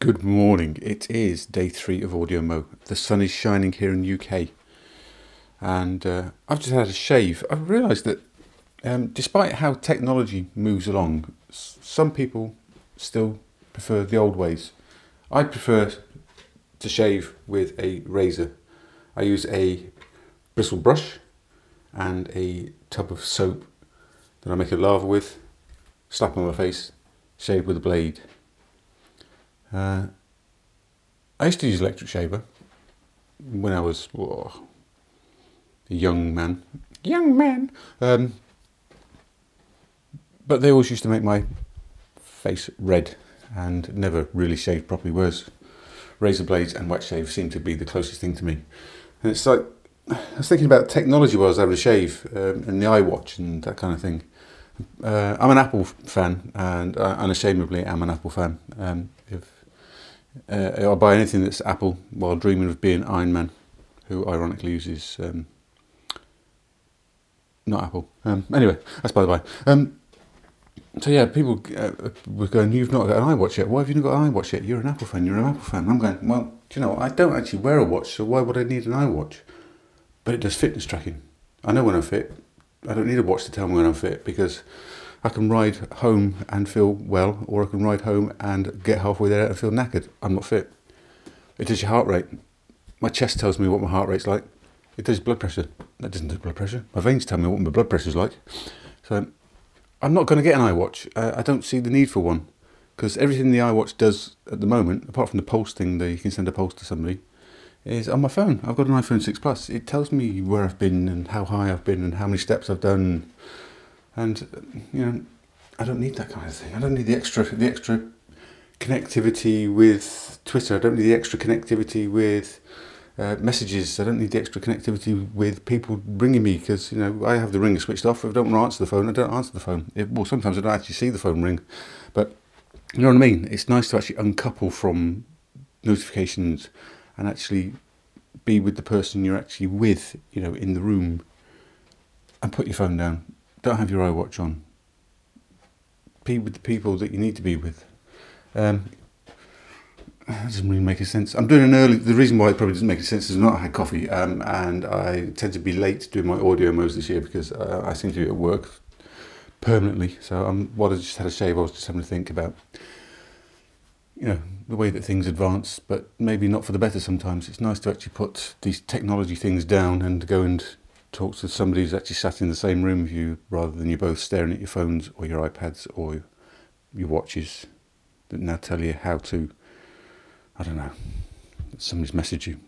Good morning. It is day three of AudioMo. The sun is shining here in UK, and uh, I've just had a shave. I've realised that um, despite how technology moves along, s- some people still prefer the old ways. I prefer to shave with a razor. I use a bristle brush and a tub of soap that I make a lava with, slap on my face, shave with a blade. Uh, I used to use electric shaver when I was a young man. Young man. Um, but they always used to make my face red and never really shaved properly. Whereas razor blades and wet shave seem to be the closest thing to me. And it's like I was thinking about technology while I was having a shave um, and the iWatch and that kind of thing. Uh, I'm an Apple fan, and I unashamedly am an Apple fan. Um, if uh, I'll buy anything that's Apple while dreaming of being Iron Man, who ironically uses um, not Apple. Um, anyway, that's by the way. Um, so yeah, people uh, were going, "You've not got an iWatch yet. Why have you not got an iWatch yet? You're an Apple fan. You're an Apple fan." I'm going, "Well, do you know, I don't actually wear a watch, so why would I need an iWatch?" But it does fitness tracking. I know when I'm fit. I don't need a watch to tell me when I'm fit because I can ride home and feel well, or I can ride home and get halfway there and feel knackered. I'm not fit. It does your heart rate. My chest tells me what my heart rate's like. It does blood pressure. That doesn't do blood pressure. My veins tell me what my blood pressure's like. So I'm not going to get an iWatch. Uh, I don't see the need for one because everything the iWatch does at the moment, apart from the pulse thing that you can send a pulse to somebody, is on my phone. I've got an iPhone 6 Plus. It tells me where I've been and how high I've been and how many steps I've done. And you know, I don't need that kind of thing. I don't need the extra the extra connectivity with Twitter. I don't need the extra connectivity with uh, messages. I don't need the extra connectivity with people ringing me because you know I have the ringer switched off. If I don't want to answer the phone, I don't answer the phone. It, well, sometimes I don't actually see the phone ring, but you know what I mean. It's nice to actually uncouple from notifications and actually be with the person you're actually with. You know, in the room, and put your phone down. Don't have your iWatch on. Be with the people that you need to be with. Um, that doesn't really make a sense. I'm doing an early. The reason why it probably doesn't make a sense is I've not had coffee, um, and I tend to be late doing my audio modes this year because uh, I seem to be at work permanently. So I'm. What I just had a shave. I was just having to think about, you know, the way that things advance, but maybe not for the better. Sometimes it's nice to actually put these technology things down and go and talk to somebody who's actually sat in the same room with you, rather than you both staring at your phones or your iPads or your watches that now tell you how to I don't know. Somebody's messaged you.